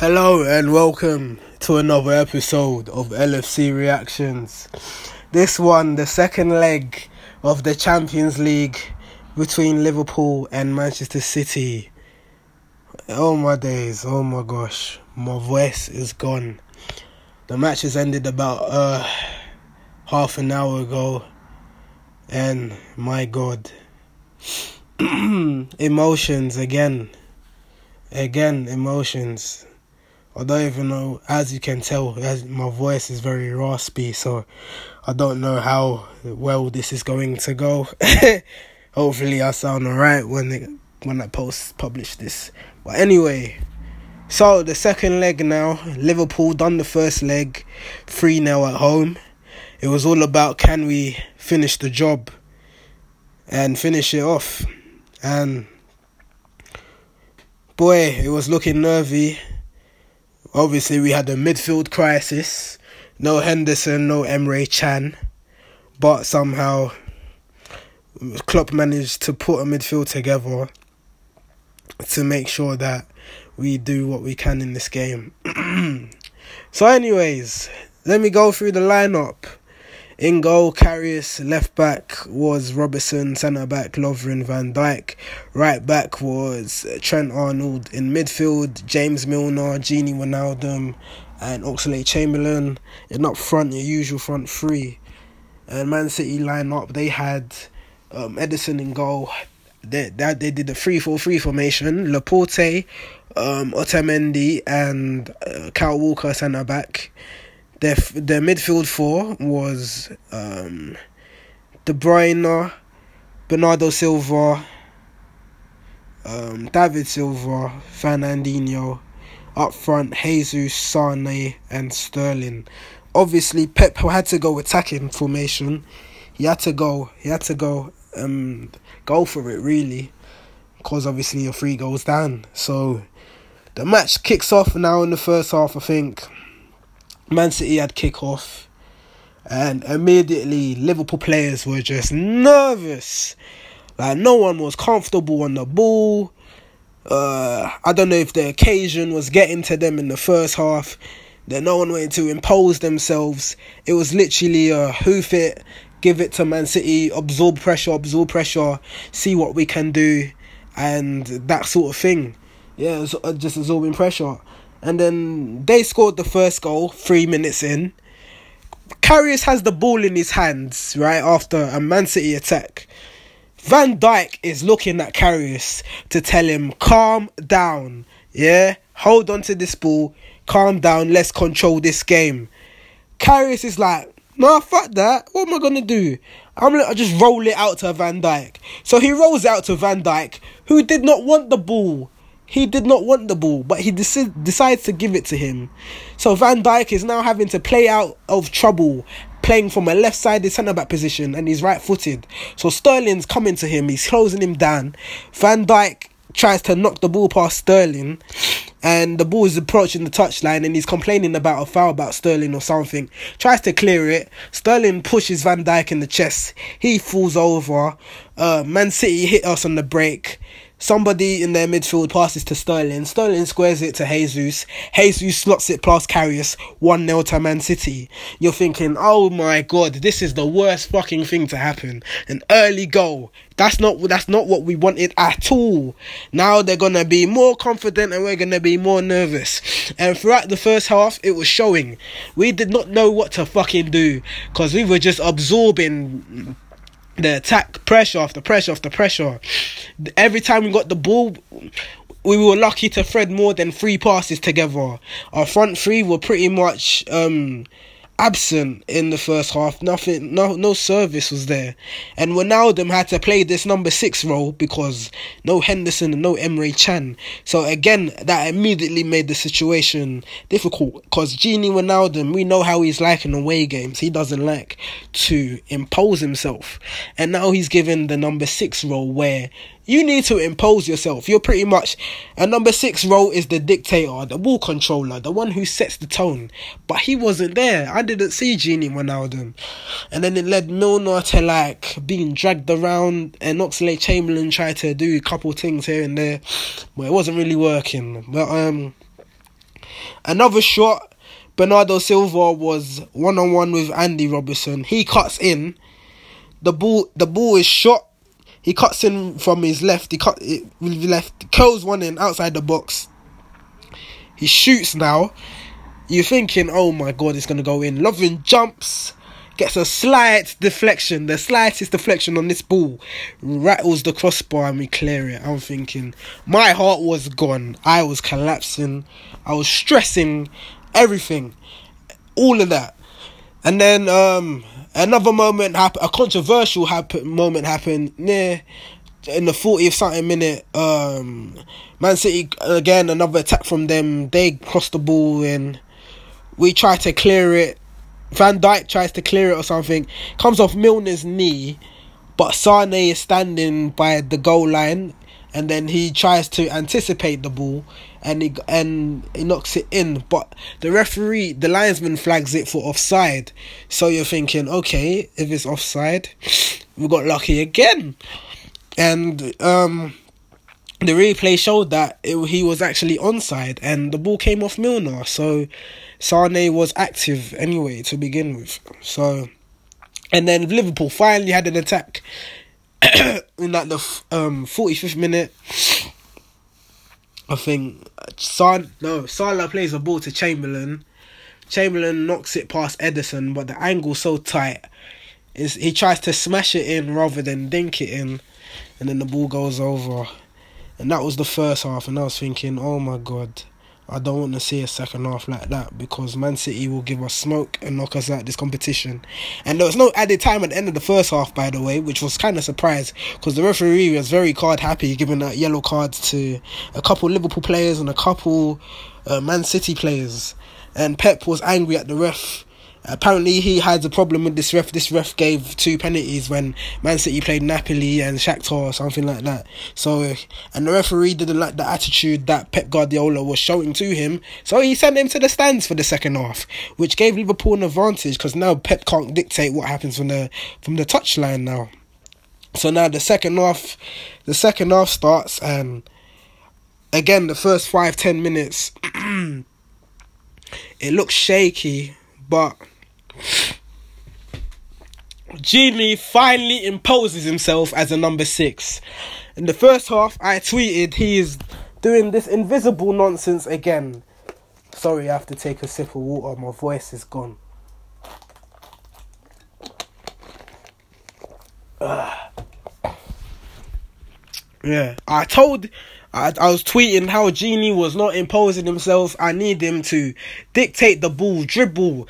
Hello and welcome to another episode of LFC Reactions. This one, the second leg of the Champions League between Liverpool and Manchester City. Oh my days, oh my gosh, my voice is gone. The match has ended about uh, half an hour ago, and my god, emotions again, again, emotions. I don't even know, as you can tell, as my voice is very raspy, so I don't know how well this is going to go. Hopefully, I sound alright when when I post publish this. But anyway, so the second leg now, Liverpool done the first leg, three 0 at home. It was all about can we finish the job and finish it off, and boy, it was looking nervy Obviously, we had a midfield crisis. No Henderson, no Emre Can. But somehow, Klopp managed to put a midfield together to make sure that we do what we can in this game. so, anyways, let me go through the lineup. In goal, Karius. Left back was Robertson. Centre back, Lovren Van Dijk. Right back was Trent Arnold. In midfield, James Milner, Gini Wijnaldum, and Oxlade Chamberlain. And up front, your usual front three. And Man City lineup, they had um, Ederson in goal. They, they, they did the 3 4 3 formation. Laporte, um, Otamendi, and uh, Kyle Walker centre back. Their their midfield four was um, De Bruyne, Bernardo Silva, um, David Silva, Fernandinho. Up front, Jesus, Sane, and Sterling. Obviously, Pep had to go attacking formation. He had to go. He had to go. Um, go for it really, because obviously you're three goals down. So the match kicks off now in the first half. I think. Man City had kick off, and immediately Liverpool players were just nervous. Like no one was comfortable on the ball. Uh, I don't know if the occasion was getting to them in the first half. That no one wanted to impose themselves. It was literally a hoof it, give it to Man City, absorb pressure, absorb pressure, see what we can do, and that sort of thing. Yeah, uh, just absorbing pressure. And then they scored the first goal three minutes in. Karius has the ball in his hands right after a Man City attack. Van Dijk is looking at Karius to tell him, calm down. Yeah, hold on to this ball, calm down, let's control this game. Karius is like, nah, fuck that. What am I gonna do? I'm gonna just roll it out to Van Dijk. So he rolls out to Van Dijk, who did not want the ball. He did not want the ball, but he deci- decides to give it to him. So Van Dijk is now having to play out of trouble, playing from a left-sided centre back position, and he's right-footed. So Sterling's coming to him. He's closing him down. Van Dijk tries to knock the ball past Sterling, and the ball is approaching the touchline, and he's complaining about a foul about Sterling or something. Tries to clear it. Sterling pushes Van Dijk in the chest. He falls over. Uh, Man City hit us on the break. Somebody in their midfield passes to Sterling. Sterling squares it to Jesus. Jesus slots it past Karius. 1 0 to Man City. You're thinking, oh my god, this is the worst fucking thing to happen. An early goal. That's not that's not what we wanted at all. Now they're gonna be more confident and we're gonna be more nervous. And throughout the first half, it was showing. We did not know what to fucking do because we were just absorbing the attack pressure after pressure after pressure. Every time we got the ball, we were lucky to thread more than three passes together. Our front three were pretty much um, absent in the first half. Nothing, no, no service was there, and Wijnaldum had to play this number six role because no Henderson and no Emre Can. So again, that immediately made the situation difficult. Because Gini Wijnaldum, we know how he's like in away games. He doesn't like to impose himself, and now he's given the number six role where you need to impose yourself. You're pretty much a number six role is the dictator, the ball controller, the one who sets the tone. But he wasn't there. I didn't see Gini Wijnaldum. And then it led Milner to like being dragged around and Oxlade Chamberlain tried to do a couple things here and there. But it wasn't really working. But um Another shot. Bernardo Silva was one on one with Andy Robertson. He cuts in. The ball the ball is shot. He cuts in from his left. He cut it with left. Curls one in outside the box. He shoots now. You're thinking, oh my god, it's gonna go in. Lovren jumps gets a slight deflection, the slightest deflection on this ball, rattles the crossbar and we clear it. I'm thinking, my heart was gone. I was collapsing. I was stressing everything, all of that. And then um, another moment happened, a controversial happen, moment happened near in the 40th something minute. Um, Man City again, another attack from them. They cross the ball and we try to clear it Van Dijk tries to clear it or something, comes off Milner's knee, but Sane is standing by the goal line, and then he tries to anticipate the ball, and he and he knocks it in. But the referee, the linesman, flags it for offside. So you're thinking, okay, if it's offside, we got lucky again, and um, the replay showed that it, he was actually onside and the ball came off Milner. So Sane was active anyway to begin with. So, and then Liverpool finally had an attack in like the um 45th minute. I think no Salah plays a ball to Chamberlain. Chamberlain knocks it past Ederson, but the angle's so tight. Is he tries to smash it in rather than dink it in, and then the ball goes over. And that was the first half, and I was thinking, oh my god, I don't want to see a second half like that because Man City will give us smoke and knock us out this competition. And there was no added time at the end of the first half, by the way, which was kind of surprised because the referee was very card happy, giving out yellow cards to a couple Liverpool players and a couple uh, Man City players. And Pep was angry at the ref Apparently, he had a problem with this ref. This ref gave two penalties when Man City played Napoli and Shakhtar or something like that. So, and the referee didn't like the attitude that Pep Guardiola was showing to him. So he sent him to the stands for the second half, which gave Liverpool an advantage because now Pep can't dictate what happens from the from the touchline now. So now the second half, the second half starts and again the first five ten minutes, it looks shaky, but Gini finally imposes himself as a number six. In the first half, I tweeted he is doing this invisible nonsense again. Sorry, I have to take a sip of water. My voice is gone. Uh. Yeah, I told. I, I was tweeting how Gini was not imposing himself. I need him to dictate the ball, dribble,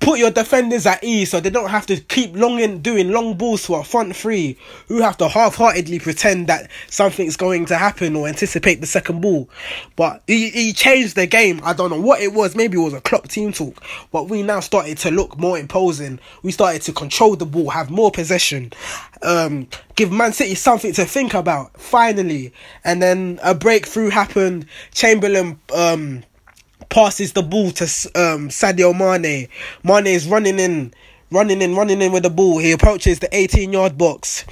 put your defenders at ease so they don't have to keep longing doing long balls to our front three who have to half-heartedly pretend that something's going to happen or anticipate the second ball. But he, he changed the game. I don't know what it was. Maybe it was a Klopp team talk. But we now started to look more imposing. We started to control the ball have more possession um, give man city something to think about finally. And then a breakthrough happened. Chamberlain um, passes the ball to um, Sadio Mane. Mane is running in, running in, running in with the ball. He approaches the 18 yard box.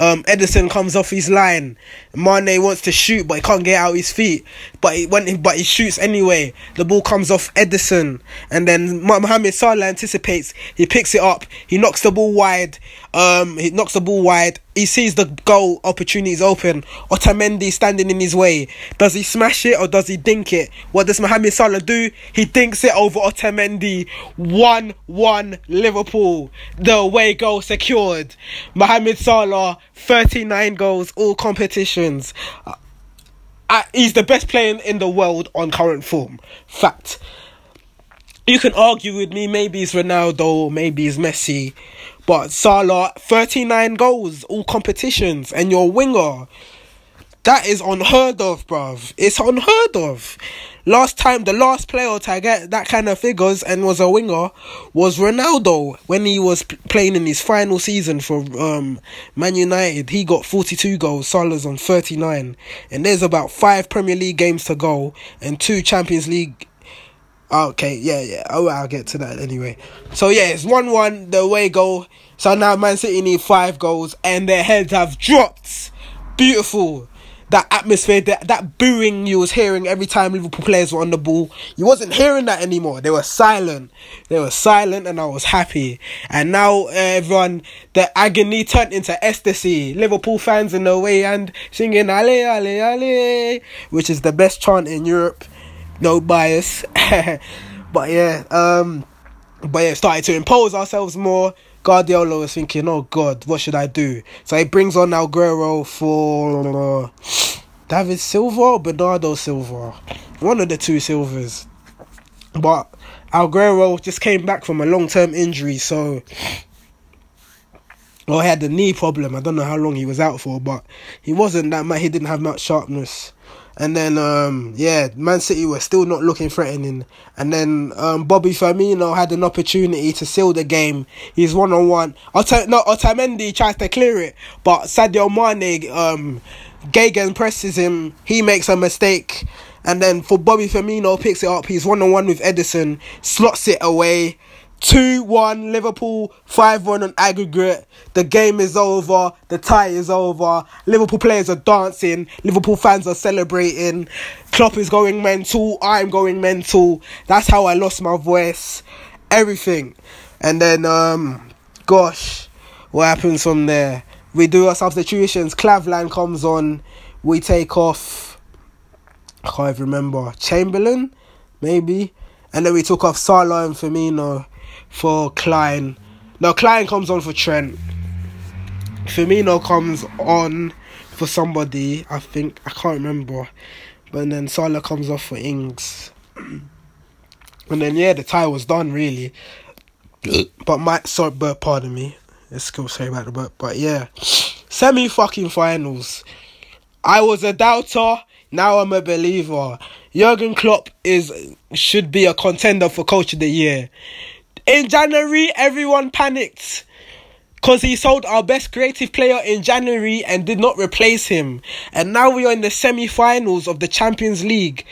Um, Ederson comes off his line. Mane wants to shoot, but he can't get out his feet. But he went, but he shoots anyway. The ball comes off Ederson, and then Mohamed Salah anticipates. He picks it up. He knocks the ball wide. Um, he knocks the ball wide. He sees the goal opportunities open. Otamendi standing in his way. Does he smash it or does he dink it? What does Mohamed Salah do? He dinks it over Otamendi. 1 1 Liverpool. The away goal secured. Mohamed Salah, 39 goals, all competitions. Uh, he's the best player in the world on current form. Fact. You can argue with me, maybe it's Ronaldo, maybe it's Messi. But Salah, 39 goals, all competitions, and your winger. That is unheard of, bruv. It's unheard of. Last time, the last player to get that kind of figures and was a winger was Ronaldo when he was playing in his final season for um, Man United. He got 42 goals, Salah's on 39. And there's about five Premier League games to go and two Champions League Okay, yeah, yeah. Oh, I'll get to that anyway. So yeah, it's one one the away goal. So now Man City need five goals and their heads have dropped. Beautiful. that atmosphere, that, that booing you was hearing every time Liverpool players were on the ball. You wasn't hearing that anymore. They were silent. They were silent, and I was happy. And now uh, everyone, the agony turned into ecstasy. Liverpool fans in the way and singing "Ale Ale Ale," which is the best chant in Europe. No bias, but yeah, um, but yeah, started to impose ourselves more. Guardiola was thinking, oh God, what should I do? So he brings on Aguero for David Silva or Bernardo Silva. One of the two Silvers. But Aguero just came back from a long term injury, so well, he had a knee problem. I don't know how long he was out for, but he wasn't that much. He didn't have much sharpness. And then, um, yeah, Man City were still not looking threatening. And then um, Bobby Firmino had an opportunity to seal the game. He's one on one. No, Otamendi tries to clear it, but Sadio Mane, um, gegenpresses him. He makes a mistake. And then for Bobby Firmino picks it up. He's one on one with Ederson, slots it away. 2 1 Liverpool, 5 1 on aggregate. The game is over. The tie is over. Liverpool players are dancing. Liverpool fans are celebrating. Klopp is going mental. I'm going mental. That's how I lost my voice. Everything. And then, um, gosh, what happens from there? We do our substitutions. Klavan comes on. We take off. I can't even remember. Chamberlain, maybe. And then we took off Salah and Firmino for Clyne. Now Clyne comes on for Trent. Firmino comes on for somebody. I think I can't remember, but then Salah comes off for Ings. And then yeah, the tie was done really. but my sorry, but pardon me. Let's go say about the but but yeah, semi fucking finals. I was a doubter. Now I'm a believer. Jurgen Klopp is should be a contender for coach of the year. In January, everyone panicked because he sold our best creative player in January and did not replace him. And now we are in the semi finals of the Champions League.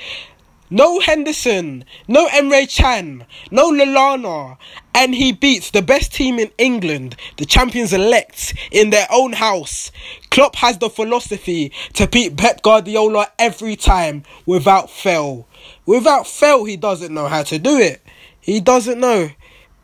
No Henderson, no Emre Can, no Lallana, and he beats the best team in England, the champions elect, in their own house. Klopp has the philosophy to beat Pep Guardiola every time without fail. Without fail, he doesn't know how to do it. He doesn't know.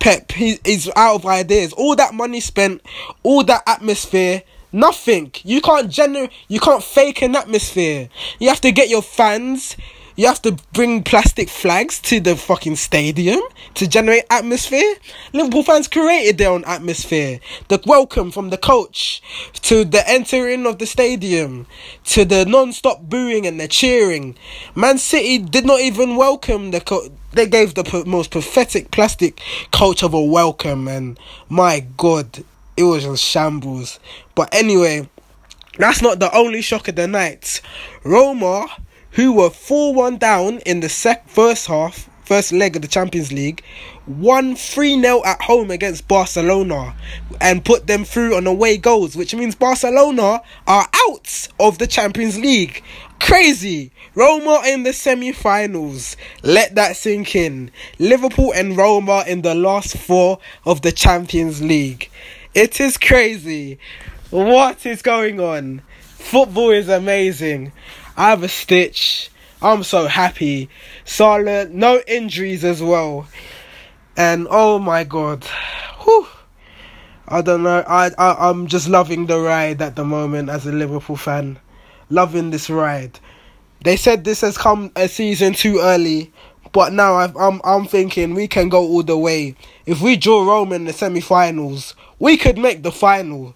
Pep he, he's out of ideas. All that money spent, all that atmosphere, nothing. You can't generate, you can't fake an atmosphere. You have to get your fans. You have to bring plastic flags to the fucking stadium to generate atmosphere. Liverpool fans created their own atmosphere. The welcome from the coach to the entering of the stadium to the non-stop booing and the cheering. Man City did not even welcome the coach they gave the most pathetic plastic coach of a welcome, and my god, it was just shambles. But anyway, that's not the only shock of the night. Roma, who were 4 1 down in the sec- first half, first leg of the Champions League, won 3 0 at home against Barcelona and put them through on away goals, which means Barcelona are out of the Champions League. Crazy! Roma in the semi finals. Let that sink in. Liverpool and Roma in the last four of the Champions League. It is crazy. What is going on? Football is amazing. I have a stitch. I'm so happy. Salah, no injuries as well. And oh my god. Whew. I don't know. I, I I'm just loving the ride at the moment as a Liverpool fan. Loving this ride. They said this has come a season too early, but now i am I'm, I'm thinking we can go all the way. If we draw Rome in the semi-finals, we could make the final.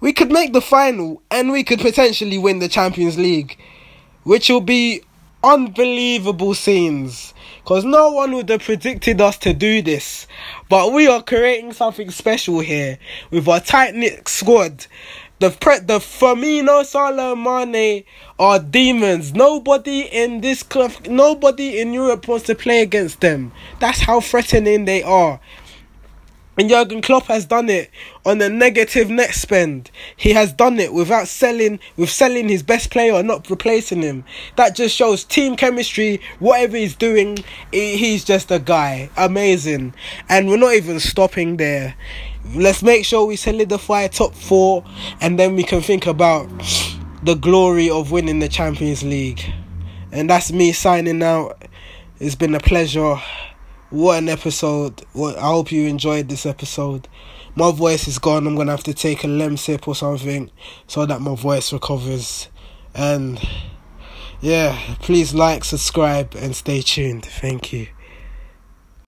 We could make the final, and we could potentially win the Champions League, which will be unbelievable scenes. Because no one would have predicted us to do this. But we are creating something special here with our tight knit squad. The pre- the Firmino, Salah, Mane are demons. Nobody in this club, nobody in Europe wants to play against them. That's how threatening they are. And Jurgen Klopp has done it on a negative net spend. He has done it without selling, with selling his best player or not replacing him. That just shows team chemistry. Whatever he's doing, he's just a guy. Amazing. And we're not even stopping there. Let's make sure we solidify top four, and then we can think about the glory of winning the Champions League. And that's me signing out. It's been a pleasure. What an episode. What I hope you enjoyed this episode. My voice is gone. I'm gonna have to take a Lemsip or something so that my voice recovers. And yeah, please like, subscribe, and stay tuned. Thank you.